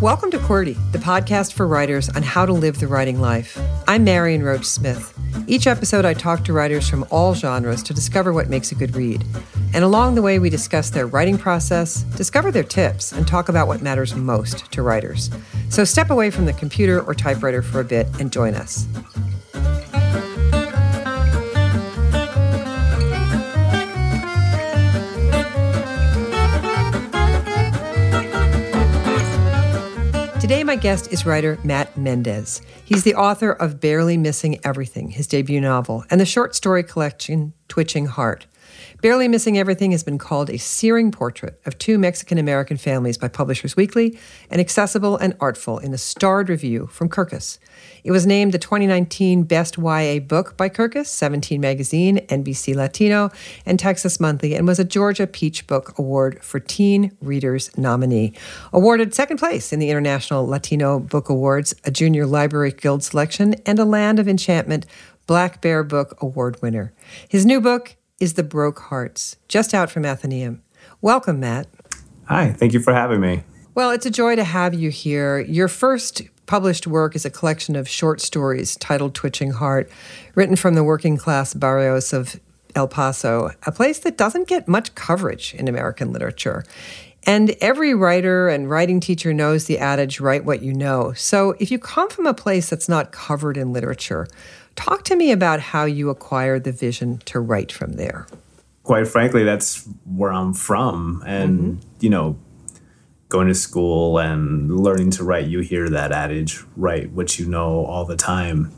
Welcome to QWERTY, the podcast for writers on how to live the writing life. I'm Marion Roach Smith. Each episode, I talk to writers from all genres to discover what makes a good read. And along the way, we discuss their writing process, discover their tips, and talk about what matters most to writers. So step away from the computer or typewriter for a bit and join us. Today, my guest is writer Matt Mendez. He's the author of Barely Missing Everything, his debut novel, and the short story collection Twitching Heart. Barely Missing Everything has been called a searing portrait of two Mexican American families by Publishers Weekly and accessible and artful in a starred review from Kirkus. It was named the 2019 Best YA Book by Kirkus, 17 Magazine, NBC Latino, and Texas Monthly, and was a Georgia Peach Book Award for Teen Readers nominee. Awarded second place in the International Latino Book Awards, a Junior Library Guild selection, and a Land of Enchantment Black Bear Book Award winner. His new book, is The Broke Hearts, just out from Atheneum. Welcome, Matt. Hi, thank you for having me. Well, it's a joy to have you here. Your first published work is a collection of short stories titled Twitching Heart, written from the working class barrios of El Paso, a place that doesn't get much coverage in American literature. And every writer and writing teacher knows the adage, write what you know. So if you come from a place that's not covered in literature, Talk to me about how you acquired the vision to write from there. Quite frankly, that's where I'm from. And, mm-hmm. you know, going to school and learning to write, you hear that adage, write what you know all the time.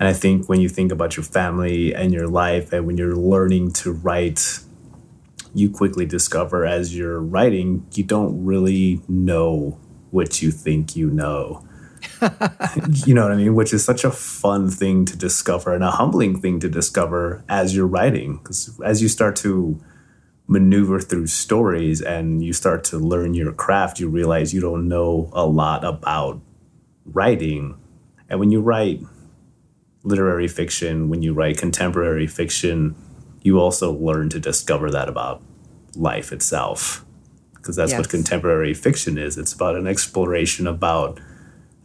And I think when you think about your family and your life, and when you're learning to write, you quickly discover as you're writing, you don't really know what you think you know. you know what I mean? Which is such a fun thing to discover and a humbling thing to discover as you're writing. Because as you start to maneuver through stories and you start to learn your craft, you realize you don't know a lot about writing. And when you write literary fiction, when you write contemporary fiction, you also learn to discover that about life itself. Because that's yes. what contemporary fiction is. It's about an exploration about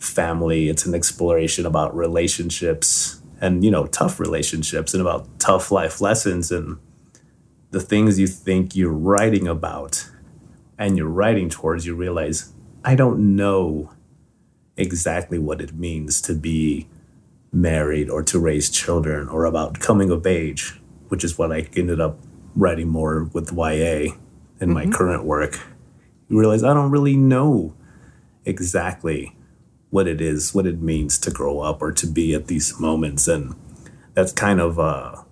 family. It's an exploration about relationships and, you know, tough relationships and about tough life lessons and the things you think you're writing about and you're writing towards, you realize, I don't know exactly what it means to be married or to raise children or about coming of age, which is what I ended up writing more with YA in mm-hmm. my current work. You realize I don't really know exactly what it is, what it means to grow up or to be at these moments. And that's kind of a,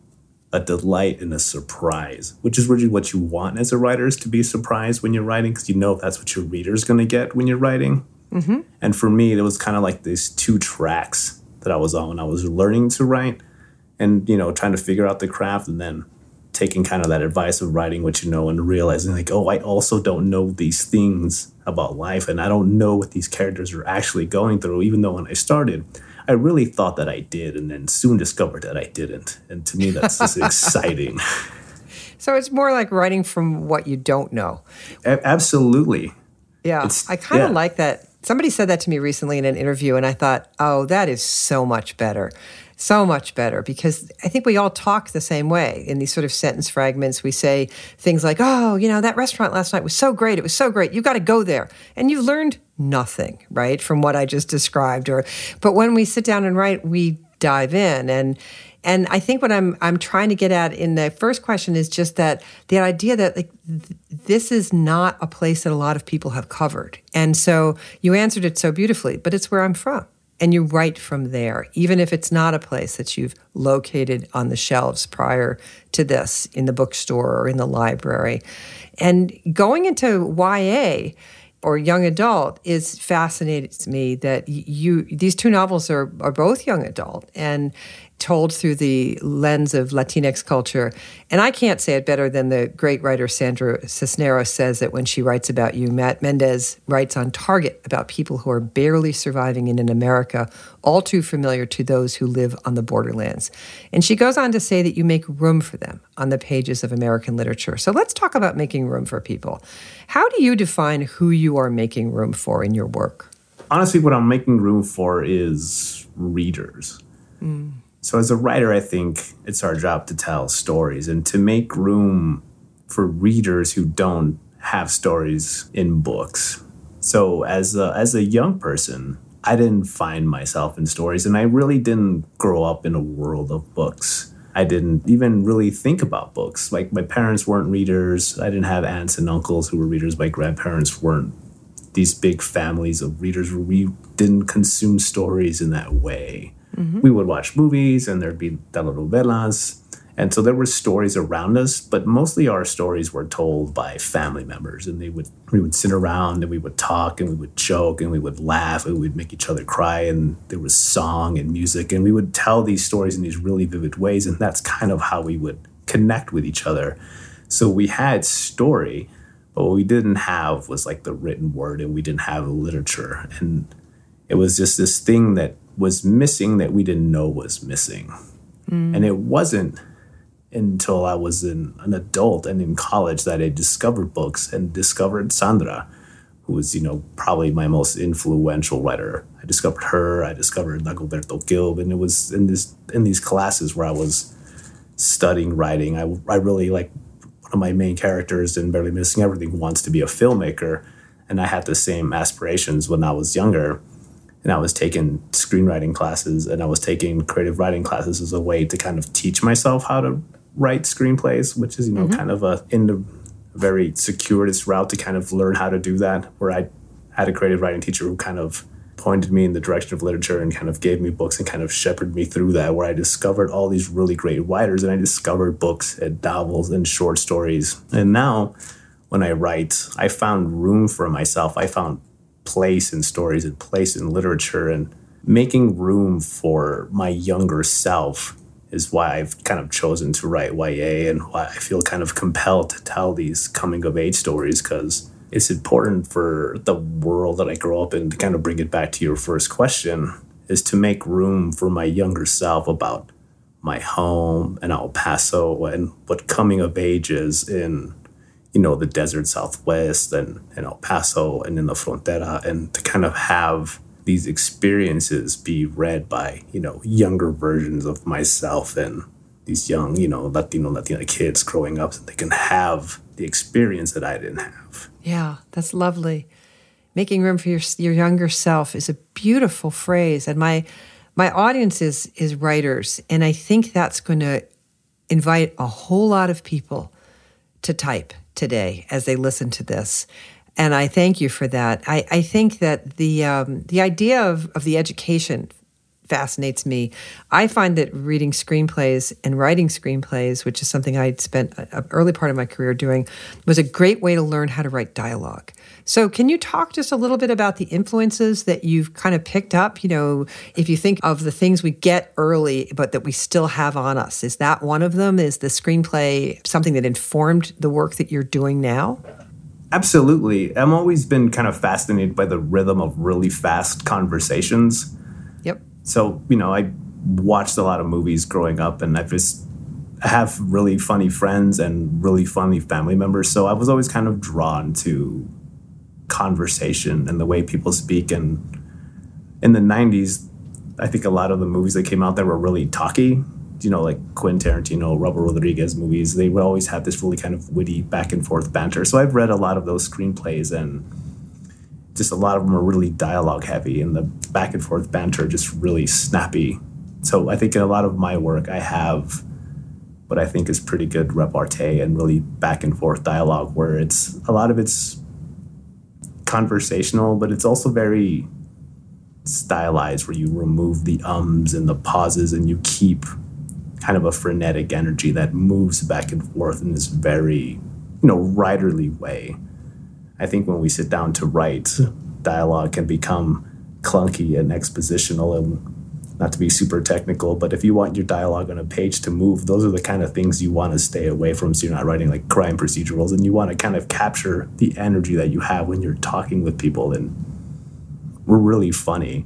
a delight and a surprise, which is really what you want as a writer is to be surprised when you're writing because you know that's what your reader's going to get when you're writing. Mm-hmm. And for me, it was kind of like these two tracks that I was on when I was learning to write and, you know, trying to figure out the craft and then taking kind of that advice of writing what you know and realizing like oh i also don't know these things about life and i don't know what these characters are actually going through even though when i started i really thought that i did and then soon discovered that i didn't. And to me that's just exciting. So it's more like writing from what you don't know. A- absolutely. Yeah it's, i kind of yeah. like that. Somebody said that to me recently in an interview and i thought oh that is so much better so much better because I think we all talk the same way in these sort of sentence fragments. We say things like, oh, you know, that restaurant last night was so great. It was so great. You got to go there. And you've learned nothing, right, from what I just described. Or, but when we sit down and write, we dive in and and I think what I'm I'm trying to get at in the first question is just that the idea that like th- this is not a place that a lot of people have covered. And so you answered it so beautifully, but it's where I'm from and you write from there, even if it's not a place that you've located on the shelves prior to this in the bookstore or in the library. And going into YA or young adult is fascinates me that you these two novels are are both young adult and told through the lens of Latinx culture. And I can't say it better than the great writer Sandra Cisneros says it when she writes about you. Matt Mendez writes on Target about people who are barely surviving in an America all too familiar to those who live on the borderlands. And she goes on to say that you make room for them on the pages of American literature. So let's talk about making room for people. How do you define who you are making room for in your work? Honestly, what I'm making room for is readers. Mm. So, as a writer, I think it's our job to tell stories and to make room for readers who don't have stories in books. So, as a, as a young person, I didn't find myself in stories, and I really didn't grow up in a world of books. I didn't even really think about books. Like, my parents weren't readers. I didn't have aunts and uncles who were readers. My grandparents weren't these big families of readers we didn't consume stories in that way. Mm-hmm. We would watch movies and there'd be telenovelas. And so there were stories around us, but mostly our stories were told by family members. And they would we would sit around and we would talk and we would joke and we would laugh and we'd make each other cry and there was song and music and we would tell these stories in these really vivid ways. And that's kind of how we would connect with each other. So we had story, but what we didn't have was like the written word and we didn't have literature. And it was just this thing that was missing that we didn't know was missing. Mm. And it wasn't until I was in, an adult and in college that I discovered books and discovered Sandra, who was, you know, probably my most influential writer. I discovered her, I discovered Dagoberto Gilb, and it was in this in these classes where I was studying writing. I, I really like one of my main characters in Barely Missing Everything wants to be a filmmaker, and I had the same aspirations when I was younger and I was taking screenwriting classes and I was taking creative writing classes as a way to kind of teach myself how to write screenplays, which is you know mm-hmm. kind of a in the very circuitous route to kind of learn how to do that. Where I had a creative writing teacher who kind of pointed me in the direction of literature and kind of gave me books and kind of shepherded me through that. Where I discovered all these really great writers and I discovered books and novels and short stories. And now when I write, I found room for myself. I found place in stories and place in literature and making room for my younger self is why I've kind of chosen to write YA and why I feel kind of compelled to tell these coming of age stories because it's important for the world that I grow up in to kind of bring it back to your first question is to make room for my younger self about my home and El Paso and what coming of age is in you know, the desert southwest and, and El Paso and in the frontera, and to kind of have these experiences be read by, you know, younger versions of myself and these young, you know, Latino, Latina kids growing up, so they can have the experience that I didn't have. Yeah, that's lovely. Making room for your your younger self is a beautiful phrase, and my my audience is is writers, and I think that's going to invite a whole lot of people to type today as they listen to this. And I thank you for that. I, I think that the um, the idea of, of the education fascinates me. I find that reading screenplays and writing screenplays, which is something I spent an early part of my career doing, was a great way to learn how to write dialogue. So, can you talk just a little bit about the influences that you've kind of picked up? You know, if you think of the things we get early, but that we still have on us, is that one of them? Is the screenplay something that informed the work that you're doing now? Absolutely. I've always been kind of fascinated by the rhythm of really fast conversations so you know i watched a lot of movies growing up and i just have really funny friends and really funny family members. So i was always kind of drawn to conversation and the way people speak. And in the 90s i think a lot of the movies that came out that were really talky you know like quentin tarantino robert rodriguez movies they would always have this really kind of witty back and forth banter. So i've read a lot of those screenplays and just a lot of them are really dialogue heavy and the back and forth banter just really snappy. So I think in a lot of my work, I have what I think is pretty good repartee and really back and forth dialogue where it's a lot of it's conversational, but it's also very stylized where you remove the ums and the pauses and you keep kind of a frenetic energy that moves back and forth in this very, you know, writerly way. I think when we sit down to write, dialogue can become clunky and expositional and not to be super technical, but if you want your dialogue on a page to move, those are the kind of things you want to stay away from. So you're not writing like crime procedurals, and you want to kind of capture the energy that you have when you're talking with people. And we're really funny.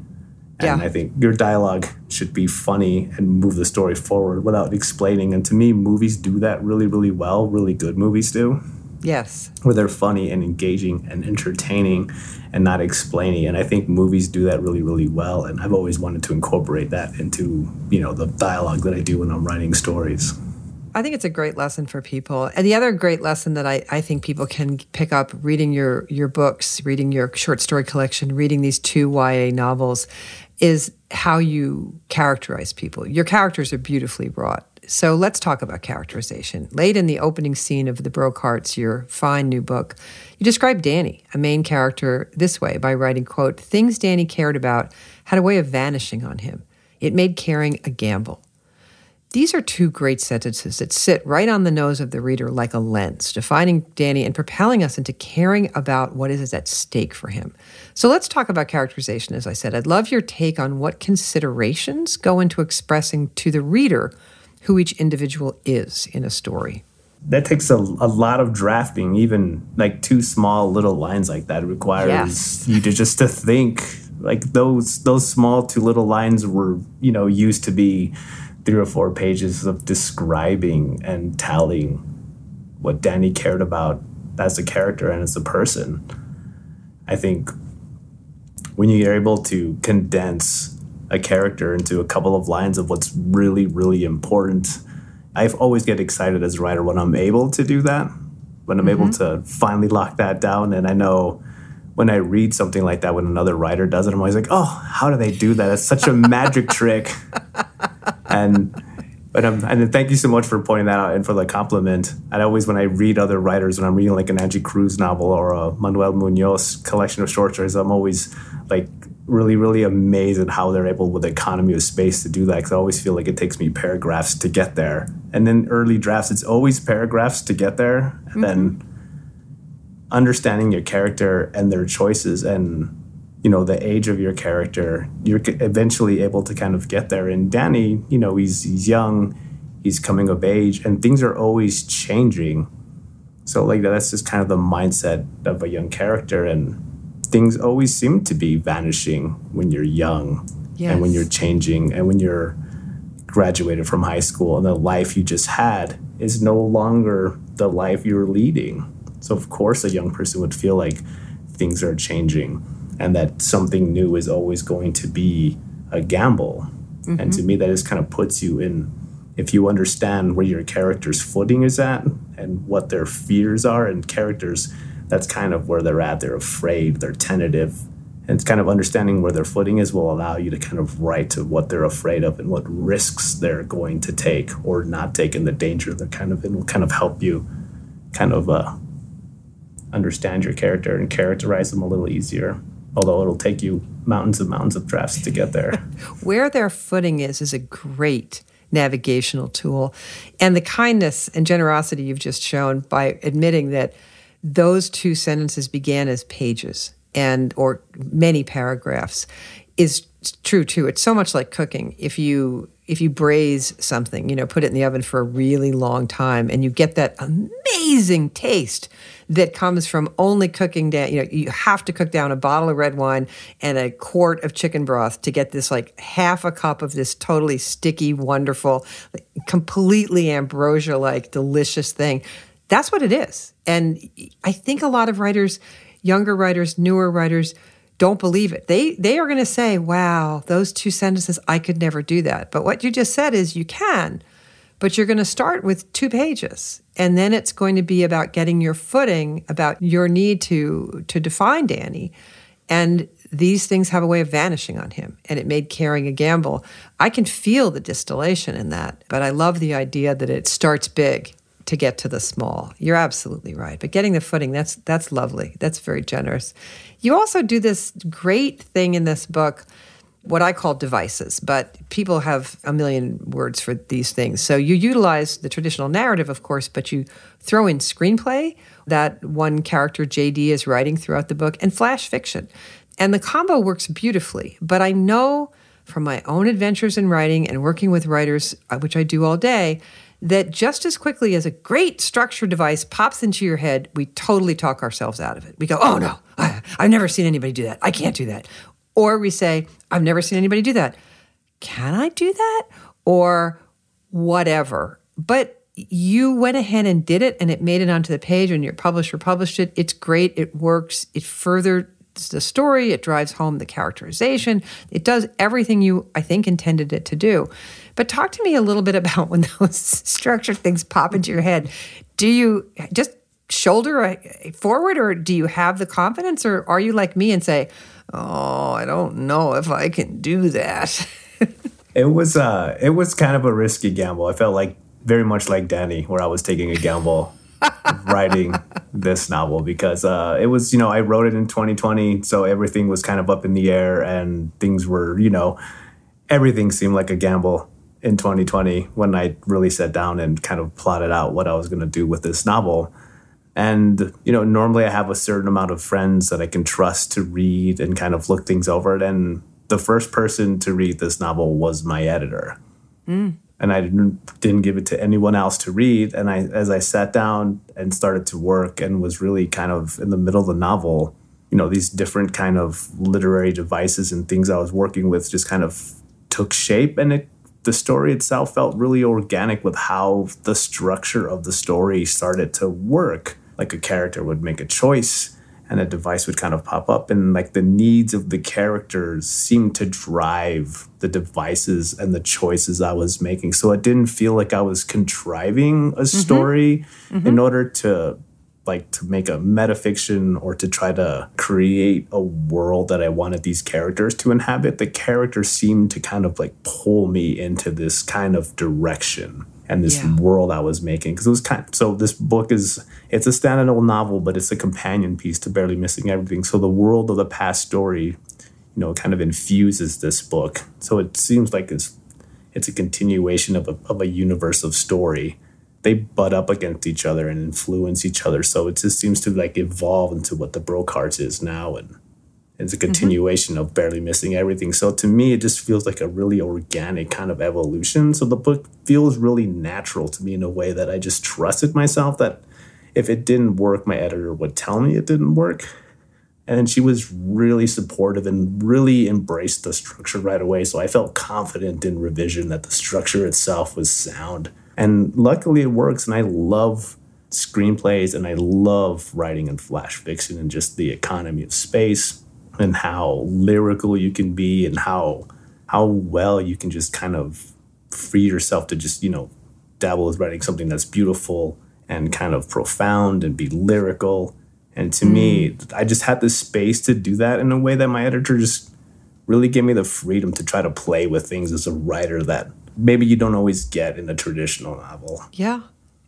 And yeah. I think your dialogue should be funny and move the story forward without explaining. And to me, movies do that really, really well. Really good movies do. Yes. Where they're funny and engaging and entertaining and not explaining. And I think movies do that really, really well. And I've always wanted to incorporate that into, you know, the dialogue that I do when I'm writing stories. I think it's a great lesson for people. And the other great lesson that I, I think people can pick up reading your your books, reading your short story collection, reading these two YA novels is how you characterize people. Your characters are beautifully wrought. So let's talk about characterization. Late in the opening scene of The Broke your fine new book, you describe Danny, a main character, this way by writing, quote, things Danny cared about had a way of vanishing on him. It made caring a gamble. These are two great sentences that sit right on the nose of the reader like a lens, defining Danny and propelling us into caring about what is at stake for him. So let's talk about characterization, as I said. I'd love your take on what considerations go into expressing to the reader who each individual is in a story. That takes a, a lot of drafting, even like two small little lines like that requires yes. you to just to think like those those small two little lines were, you know, used to be three or four pages of describing and telling what Danny cared about as a character and as a person. I think when you're able to condense a character into a couple of lines of what's really, really important, I always get excited as a writer when I'm able to do that, when I'm mm-hmm. able to finally lock that down. And I know when I read something like that when another writer does it, I'm always like, oh, how do they do that? It's such a magic trick. And but um, and thank you so much for pointing that out and for the compliment. And always when I read other writers, when I'm reading like an Angie Cruz novel or a Manuel Munoz collection of short stories, I'm always like really, really amazed at how they're able with the economy of space to do that. Because I always feel like it takes me paragraphs to get there. And then early drafts, it's always paragraphs to get there. And mm-hmm. then understanding your character and their choices and you know the age of your character you're eventually able to kind of get there. And danny you know he's, he's young he's coming of age and things are always changing. So like that's just kind of the mindset of a young character and things always seem to be vanishing when you're young yes. and when you're changing and when you're graduated from high school and the life you just had is no longer the life you're leading. So of course a young person would feel like things are changing and that something new is always going to be a gamble. Mm-hmm. And to mm-hmm. me, that just kind of puts you in, if you understand where your character's footing is at and what their fears are, and characters, that's kind of where they're at. They're afraid, they're tentative. And kind of understanding where their footing is will allow you to kind of write to what they're afraid of and what risks they're going to take or not take in the danger they're kind of in will kind of help you kind of uh, understand your character and characterize them a little easier although it'll take you mountains and mountains of drafts to get there. Where their footing is is a great navigational tool. And the kindness and generosity you've just shown by admitting that those two sentences began as pages and or many paragraphs is true too. It's so much like cooking. If you if you braise something, you know, put it in the oven for a really long time and you get that amazing taste that comes from only cooking down, you know, you have to cook down a bottle of red wine and a quart of chicken broth to get this like half a cup of this totally sticky, wonderful, completely ambrosia like delicious thing. That's what it is. And I think a lot of writers, younger writers, newer writers, don't believe it. They they are going to say, "Wow, those two sentences I could never do that." But what you just said is you can. But you're going to start with two pages and then it's going to be about getting your footing about your need to to define Danny. And these things have a way of vanishing on him and it made caring a gamble. I can feel the distillation in that, but I love the idea that it starts big to get to the small. You're absolutely right. But getting the footing, that's that's lovely. That's very generous. You also do this great thing in this book, what I call devices, but people have a million words for these things. So you utilize the traditional narrative, of course, but you throw in screenplay that one character, JD, is writing throughout the book, and flash fiction. And the combo works beautifully. But I know from my own adventures in writing and working with writers, uh, which I do all day, that just as quickly as a great structure device pops into your head, we totally talk ourselves out of it. We go, oh no, I, have never seen anybody do that. I can't do that. Or we say, I've never seen anybody do that. Can I do that? Or whatever. But you went ahead and did it and it made it onto the page and your publisher published it. It's great. It works. It further the story, it drives home the characterization, it does everything you, I think, intended it to do. But talk to me a little bit about when those structured things pop into your head. Do you just shoulder forward, or do you have the confidence, or are you like me and say, "Oh, I don't know if I can do that"? it was uh, it was kind of a risky gamble. I felt like very much like Danny, where I was taking a gamble writing this novel because uh, it was, you know, I wrote it in 2020, so everything was kind of up in the air and things were, you know, everything seemed like a gamble in 2020 when I really sat down and kind of plotted out what I was going to do with this novel. And, you know, normally I have a certain amount of friends that I can trust to read and kind of look things over. And the first person to read this novel was my editor. Mm and I didn't, didn't give it to anyone else to read. And I, as I sat down and started to work and was really kind of in the middle of the novel, you know, these different kind of literary devices and things I was working with just kind of took shape. And it, the story itself felt really organic with how the structure of the story started to work. Like a character would make a choice and a device would kind of pop up and like the needs of the characters seemed to drive the devices and the choices I was making. So it didn't feel like I was contriving a mm-hmm. story mm-hmm. in order to like to make a metafiction or to try to create a world that I wanted these characters to inhabit. The characters seemed to kind of like pull me into this kind of direction and this yeah. world I was making. Because it was kind of, so this book is it's a standalone novel, but it's a companion piece to Barely Missing Everything. So the world of the past story, you know, kind of infuses this book. So it seems like it's it's a continuation of a of a universe of story. They butt up against each other and influence each other. So it just seems to like evolve into what the Broke Hearts is now and it's a mm-hmm. continuation mm-hmm. of barely missing everything. So to me, it just feels like a really organic kind of evolution. So the book feels really natural to me in a way that I just trusted myself that if it didn't work, my editor would tell me it didn't work. And she was really supportive and really embraced the structure right away. So I felt confident in revision that the structure itself was sound. And luckily it works. And I love screenplays and I love writing in flash fiction and just the economy of space and how lyrical you can be and how how well you can just kind of free yourself to just you know dabble with writing something that's beautiful and kind of profound and be lyrical. And to mm. me i just had the space to do that in a way that my editor just really gave me the freedom to try to play with things as a writer that maybe you don't always get in a traditional novel. Yeah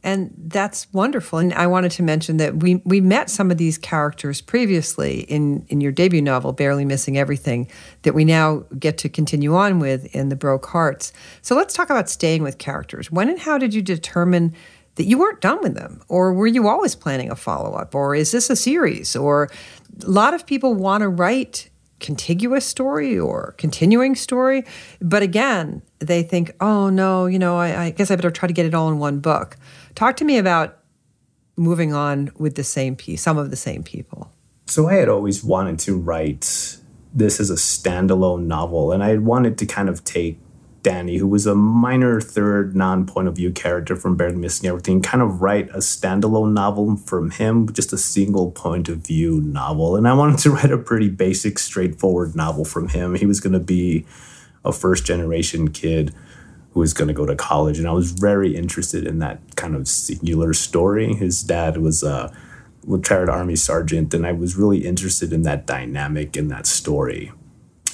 and that's wonderful. And I wanted to mention that we we met some of these characters previously in in your debut novel, Barely Missing Everything, that we now get to continue on with in the Broke Hearts. So let's talk about staying with characters. When and how did you determine that you weren't done with them, or were you always planning a follow up, or is this a series? Or a lot of people want to write contiguous story or continuing story, but again, they think, oh no, you know, I, I guess I better try to get it all in one book. Talk to me about moving on with the same piece, some of the same people. So I had always wanted to write this as a standalone novel, and I wanted to kind of take Danny, who was a minor third non point of view character from Barely Missing Everything, kind of write a standalone novel from him, just a single point of view novel. And I wanted to write a pretty basic, straightforward novel from him. He was going to be a first generation kid who was going to go to college. And I was very interested in that kind of singular story. His dad was a retired Army sergeant, and I was really interested in that dynamic in that story.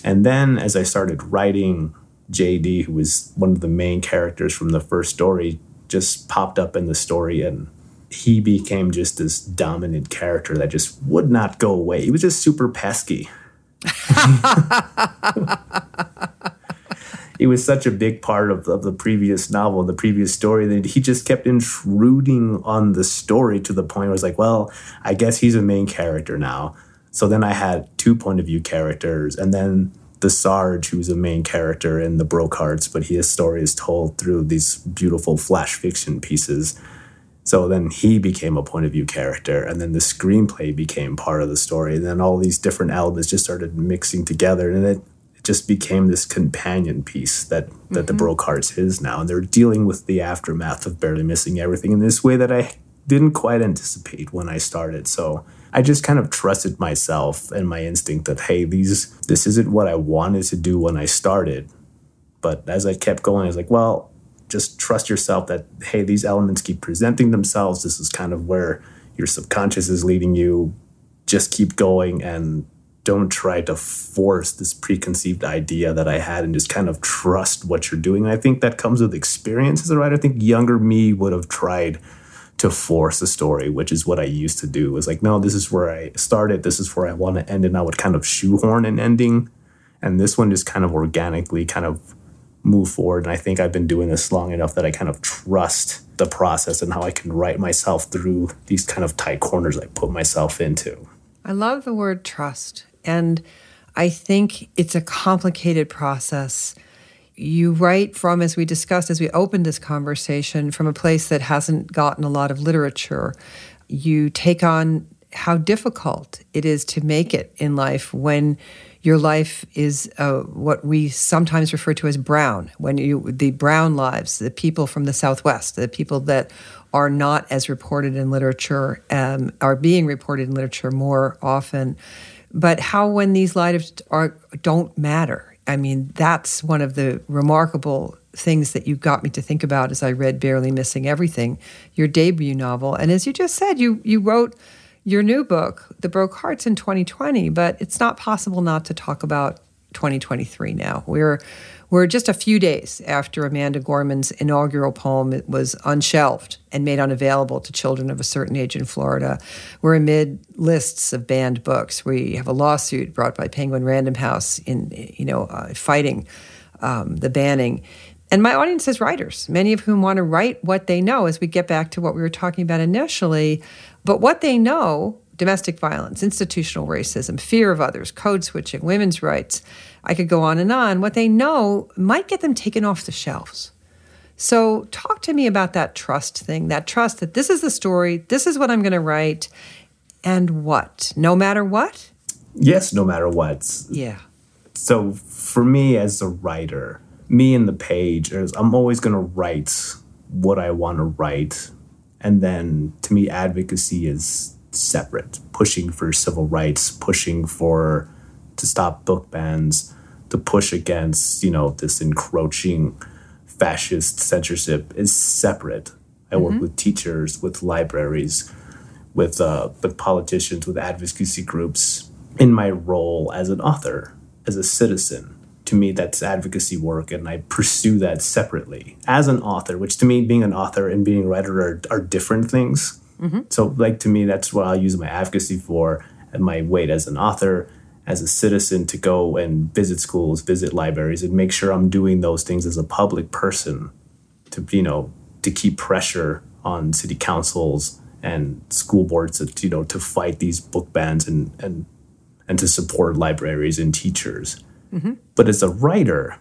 And then as I started writing, JD, who was one of the main characters from the first story, just popped up in the story and he became just this dominant character that just would not go away. He was just super pesky. it was such a big part of, of the previous novel, the previous story, that he just kept intruding on the story to the point where it's like, well, I guess he's a main character now. So then I had two point of view characters, and then the Sarge, who's a main character in the Broke Hearts, but his story is told through these beautiful flash fiction pieces. So then he became a point of view character, and then the screenplay became part of the story. And then all these different elements just started mixing together, and it just became this companion piece that, that mm-hmm. the Broke Hearts is now. And they're dealing with the aftermath of barely missing everything in this way that I didn't quite anticipate when I started. So I just kind of trusted myself and my instinct that hey, these this isn't what I wanted to do when I started. But as I kept going, I was like, well, just trust yourself that hey, these elements keep presenting themselves. This is kind of where your subconscious is leading you. Just keep going and don't try to force this preconceived idea that I had and just kind of trust what you're doing. And I think that comes with experience as a writer. I think younger me would have tried to force a story, which is what I used to do. Is like, no, this is where I started, this is where I want to end, and I would kind of shoehorn an ending. And this one just kind of organically kind of move forward. And I think I've been doing this long enough that I kind of trust the process and how I can write myself through these kind of tight corners I put myself into. I love the word trust. And I think it's a complicated process you write from, as we discussed as we opened this conversation, from a place that hasn't gotten a lot of literature. You take on how difficult it is to make it in life when your life is uh, what we sometimes refer to as brown when you the brown lives the people from the southwest the people that are not as reported in literature um, are being reported in literature more often but how when these lives are don't matter I mean, that's one of the remarkable things that you got me to think about as I read Barely Missing Everything, your debut novel. And as you just said, you you wrote your new book, The Broke Hearts, in 2020, but it's not possible not to talk about 2023 now. We're we're just a few days after Amanda Gorman's inaugural poem was unshelved and made unavailable to children of a certain age in Florida. We're amid lists of banned books. We have a lawsuit brought by Penguin Random House in, you know, uh, fighting um, the banning. And my audience is writers, many of whom want to write what they know as we get back to what we were talking about initially. But what they know domestic violence, institutional racism, fear of others, code switching, women's rights I could go on and on. What they know might get them taken off the shelves. So, talk to me about that trust thing that trust that this is the story, this is what I'm going to write, and what? No matter what? Yes, no matter what. Yeah. So, for me as a writer, me and the page, I'm always going to write what I want to write. And then to me, advocacy is separate, pushing for civil rights, pushing for to stop book bans, to push against, you know, this encroaching fascist censorship is separate. I mm-hmm. work with teachers, with libraries, with uh, with politicians, with advocacy groups. In my role as an author, as a citizen, to me that's advocacy work, and I pursue that separately as an author. Which to me, being an author and being a writer are, are different things. Mm-hmm. So, like to me, that's what I'll use my advocacy for, and my weight as an author as a citizen to go and visit schools, visit libraries, and make sure I'm doing those things as a public person to, you know, to keep pressure on city councils and school boards to, you know, to fight these book bans and, and, and to support libraries and teachers. Mm-hmm. But as a writer,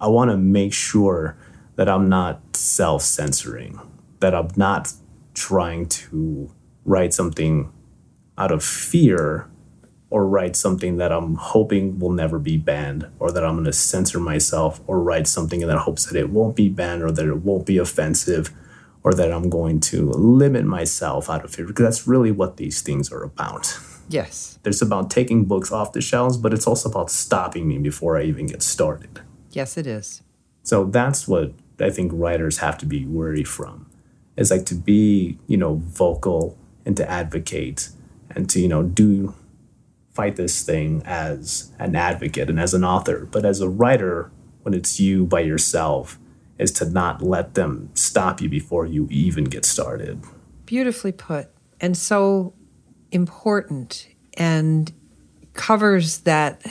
I want to make sure that I'm not self censoring, that I'm not trying to write something out of fear or write something that I'm hoping will never be banned, or that I'm going to censor myself, or write something in the hopes that it won't be banned, or that it won't be offensive, or that I'm going to limit myself out of fear, because that's really what these things are about. Yes. It's about taking books off the shelves, but it's also about stopping me before I even get started. Yes, it is. So that's what I think writers have to be wary from. Is like to be, you know, vocal and to advocate and to, you know, do fight this thing as an advocate and as an author, but as a writer, when it's you by yourself, is to not let them stop you before you even get started. Beautifully put, and so important, and covers that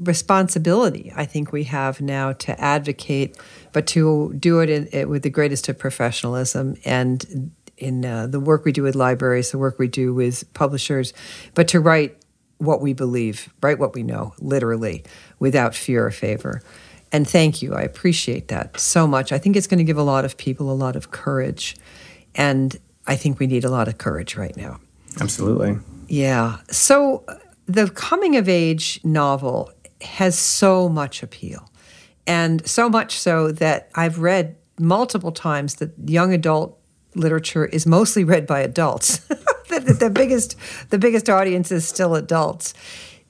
responsibility I think we have now to advocate, but to do it, in, it with the greatest of professionalism and in uh, the work we do with libraries, the work we do with publishers, but to write what we believe, write what we know, literally, without fear or favor. And thank you. I appreciate that so much. I think it's going to give a lot of people a lot of courage. And I think we need a lot of courage right now. Absolutely. Yeah. So the coming of age novel has so much appeal. And so much so that I've read multiple times that young adult literature is mostly read by adults. the, the, biggest the biggest audience is still adults.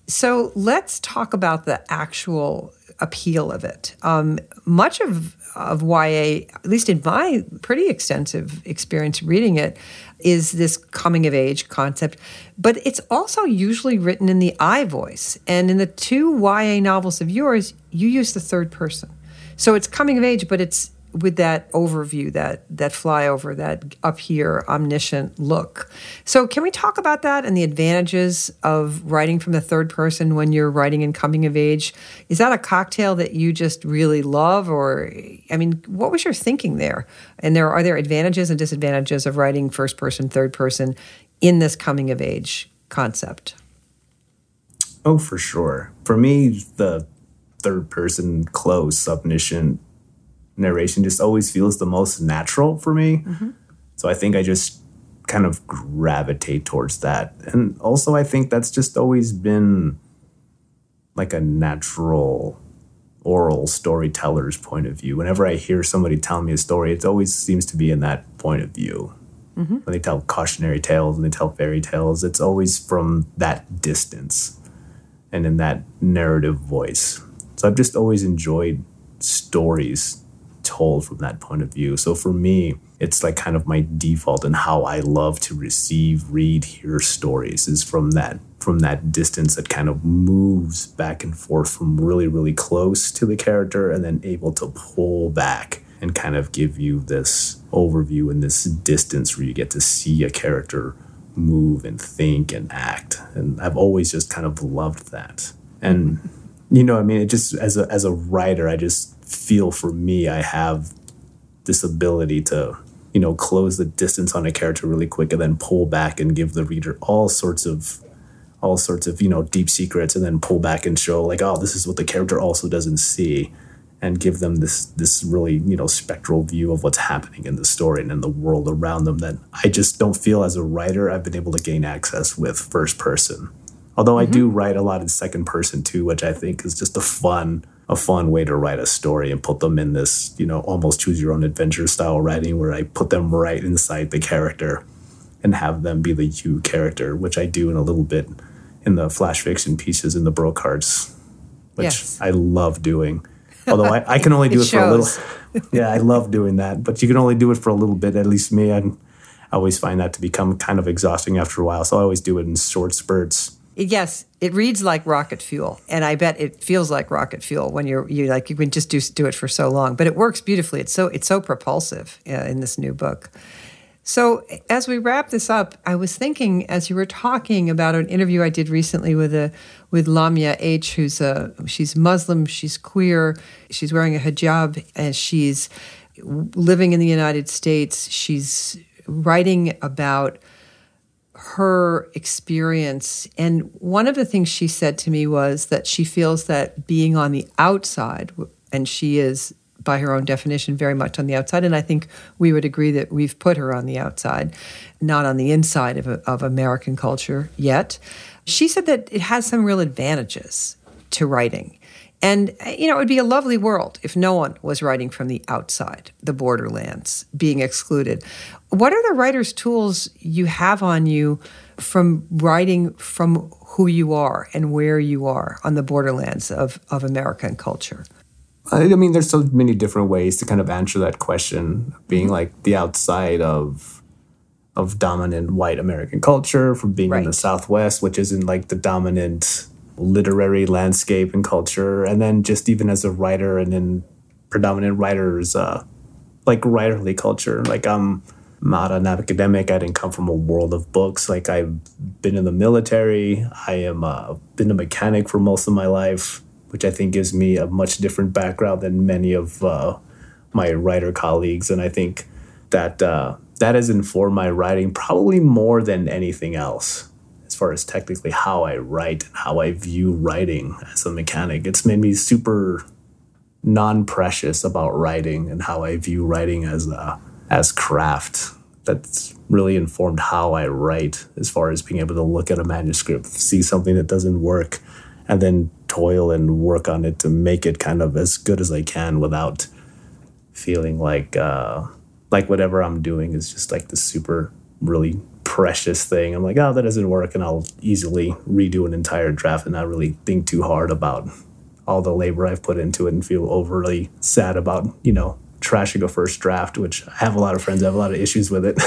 So let's talk about the actual appeal of it. Um, much of of YA, at least in my pretty extensive experience reading it, is this coming of age concept. But it's also usually written in the I voice. And in the two YA novels of yours, you use the third person. So it's coming of age, but it's with that overview, that that flyover, that up here omniscient look. So, can we talk about that and the advantages of writing from the third person when you're writing in coming of age? Is that a cocktail that you just really love, or I mean, what was your thinking there? And there are there advantages and disadvantages of writing first person, third person in this coming of age concept? Oh, for sure. For me, the third person close omniscient narration just always feels the most natural for me. Mm-hmm. So I think I just kind of gravitate towards that. And also, I think that's just always been like a natural oral storyteller's point of view. Whenever I hear somebody tell me a story, it always seems to be in that point of view. Mm-hmm. When they tell cautionary tales and they tell fairy tales, it's always from that distance and in that narrative voice. So I've just always enjoyed stories told from that point of view. So for me, it's like kind of my default and how I love to receive, read, hear stories is from that from that distance that kind of moves back and forth from really really close to the character and then able to pull back and kind of give you this overview and this distance where you get to see a character move and think and act. And I've always just kind of loved that. And you know, I mean, it just as a as a writer, I just feel for me I have this ability to you know close the distance on a character really quick and then pull back and give the reader all sorts of all sorts of you know deep secrets and then pull back and show like oh this is what the character also doesn't see and give them this this really you know spectral view of what's happening in the story and in the world around them that I just don't feel as a writer I've been able to gain access with first person. Although mm-hmm. I do write a lot in second person too, which I think is just a fun a fun way to write a story and put them in this, you know, almost choose your own adventure style writing where I put them right inside the character and have them be the you character, which I do in a little bit in the flash fiction pieces in the Broke Hearts, which yes. I love doing. Although I, I can only do it, it for a little. yeah, I love doing that, but you can only do it for a little bit. At least me, I always find that to become kind of exhausting after a while. So I always do it in short spurts Yes, it reads like rocket fuel, and I bet it feels like rocket fuel when you're you like you can just do do it for so long. But it works beautifully. It's so it's so propulsive uh, in this new book. So as we wrap this up, I was thinking as you were talking about an interview I did recently with a with Lamya H, who's a she's Muslim, she's queer, she's wearing a hijab, and she's living in the United States. She's writing about her experience. And one of the things she said to me was that she feels that being on the outside, and she is by her own definition very much on the outside, and I think we would agree that we've put her on the outside, not on the inside of, of American culture yet. She said that it has some real advantages to writing. And, you know, it would be a lovely world if no one was writing from the outside, the borderlands, being excluded. What are the writer's tools you have on you from writing from who you are and where you are on the borderlands of, of American culture? I mean, there's so many different ways to kind of answer that question, being mm-hmm. like the outside of of dominant white American culture, from being right. in the Southwest, which isn't like the dominant literary landscape and culture, and then just even as a writer and in predominant writers, uh, like writerly culture. Like I'm not an academic. I didn't come from a world of books. Like I've been in the military. I am uh, been a mechanic for most of my life, which I think gives me a much different background than many of uh, my writer colleagues. And I think that uh, that has informed my writing probably more than anything else as far as technically how I write and how I view writing as a mechanic. It's made me super non-precious about writing and how I view writing as a as craft. That's really informed how I write as far as being able to look at a manuscript, see something that doesn't work, and then toil and work on it to make it kind of as good as I can without feeling like uh, like whatever I'm doing is just like the super really precious thing. I'm like, oh, that doesn't work, and I'll easily redo an entire draft and not really think too hard about all the labor I've put into it and feel overly sad about you know trashing a first draft, which I have a lot of friends I have a lot of issues with it.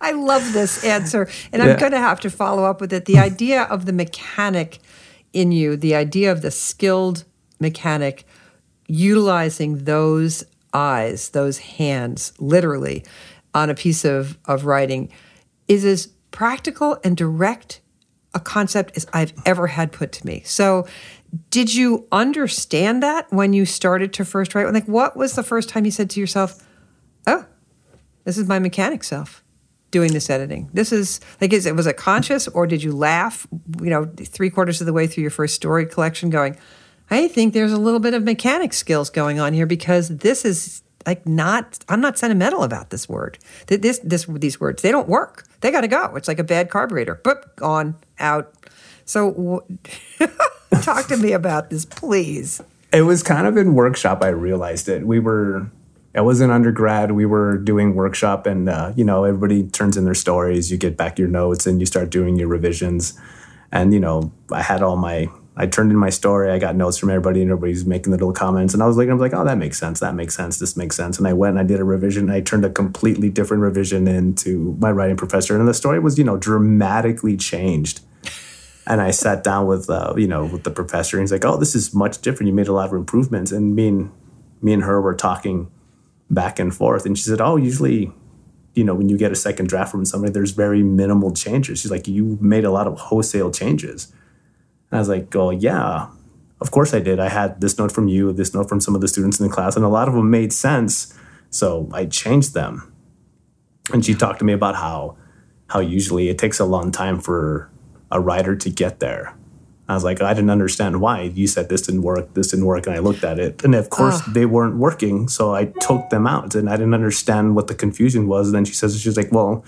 I love this answer, and I'm going to have to follow up with it. The idea of the mechanic in you, the idea of the skilled mechanic utilizing those eyes, those hands, literally, on a piece of, of writing, is as practical and direct a concept as I've ever had put to me. So, did you understand that when you started to first write? Like, what was the first time you said to yourself, "Oh, this is my mechanic self doing this editing"? This is like, is it was it conscious, or did you laugh? You know, three quarters of the way through your first story collection, going, "I think there's a little bit of mechanic skills going on here because this is." Like not, I'm not sentimental about this word. This, this, these words, they don't work. They got to go. It's like a bad carburetor. Boop, gone, out. So, Talk to me about this, please. It was kind of in workshop I realized it. We were I was in undergrad. We were doing workshop, and uh, you know, everybody turns in their stories. You get back your notes, and you start doing your revisions. And you know, I had all my. I turned in my story. I got notes from everybody, and everybody's making little comments. And I was like, I was like, oh, that makes sense. That makes sense. This makes sense. And I went and I did a revision. I turned a completely different revision into my writing professor, and the story was, you know, dramatically changed and I sat down with uh, you know with the professor, and he's like, "Oh, this is much different. You made a lot of improvements." And me and me and her were talking back and forth, and she said, "Oh, usually." You know, when you get a second draft from somebody, there's very minimal changes. She's like, you made a lot of wholesale changes. And I was like, oh, yeah, of course I did. I had this note from you, this note from some of the students in the class, and a lot of them made sense. So I changed them. And she talked to me about how how usually it takes a long time for a writer to get there. I was like, I didn't understand why. You said this didn't work, this didn't work, and I looked at it, and of course they weren't working, so I took them out, and I didn't understand what the confusion was. And then she says, she's like, well,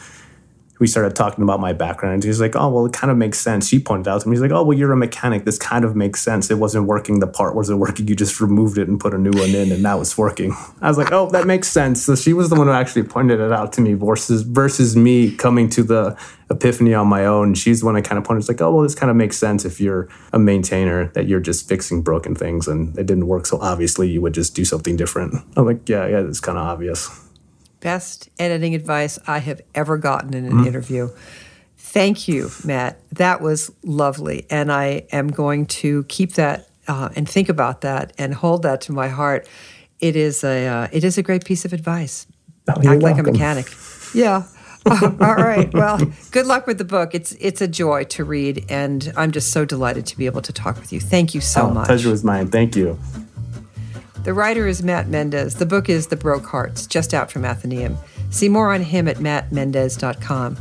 we started talking about my background. And he's like, oh, well, it kind of makes sense. She pointed out to me, he's like, oh, well, you're a mechanic. This kind of makes sense. It wasn't working. The part wasn't working. You just removed it and put a new one in, and now it's working. I was like, oh, that makes sense. So she was the one who actually pointed it out to me versus versus me coming to the epiphany on my own. She's the one I kind of pointed. It's like, oh, well, this kind of makes sense if you're a maintainer that you're just fixing broken things and it didn't work. So obviously you would just do something different. I'm like, yeah, yeah, it's kind of obvious best editing advice I have ever gotten in an mm. interview. Thank you, Matt. That was lovely. And I am going to keep that uh, and think about that and hold that to my heart. It is a, uh, it is a great piece of advice. Oh, Act welcome. like a mechanic. Yeah. uh, all right. Well, good luck with the book. It's it's a joy to read, and I'm just so delighted to be able to talk with you. Thank you so oh, much. Pleasure was mine. Thank you. The writer is Matt Mendez. The book is The Broke Hearts, just out from Atheneum. See more on him at mattmendez.com.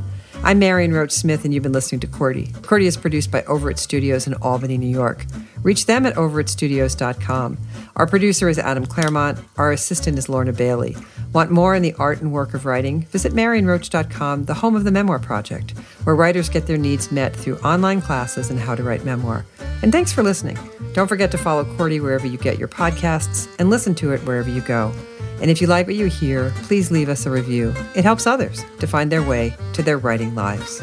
I'm Marion Roach Smith, and you've been listening to QWERTY. QWERTY is produced by Overit Studios in Albany, New York. Reach them at overitstudios.com. Our producer is Adam Claremont. Our assistant is Lorna Bailey. Want more in the art and work of writing? Visit marionroach.com, the home of the Memoir Project, where writers get their needs met through online classes and how to write memoir. And thanks for listening. Don't forget to follow QWERTY wherever you get your podcasts and listen to it wherever you go. And if you like what you hear, please leave us a review. It helps others to find their way to their writing lives.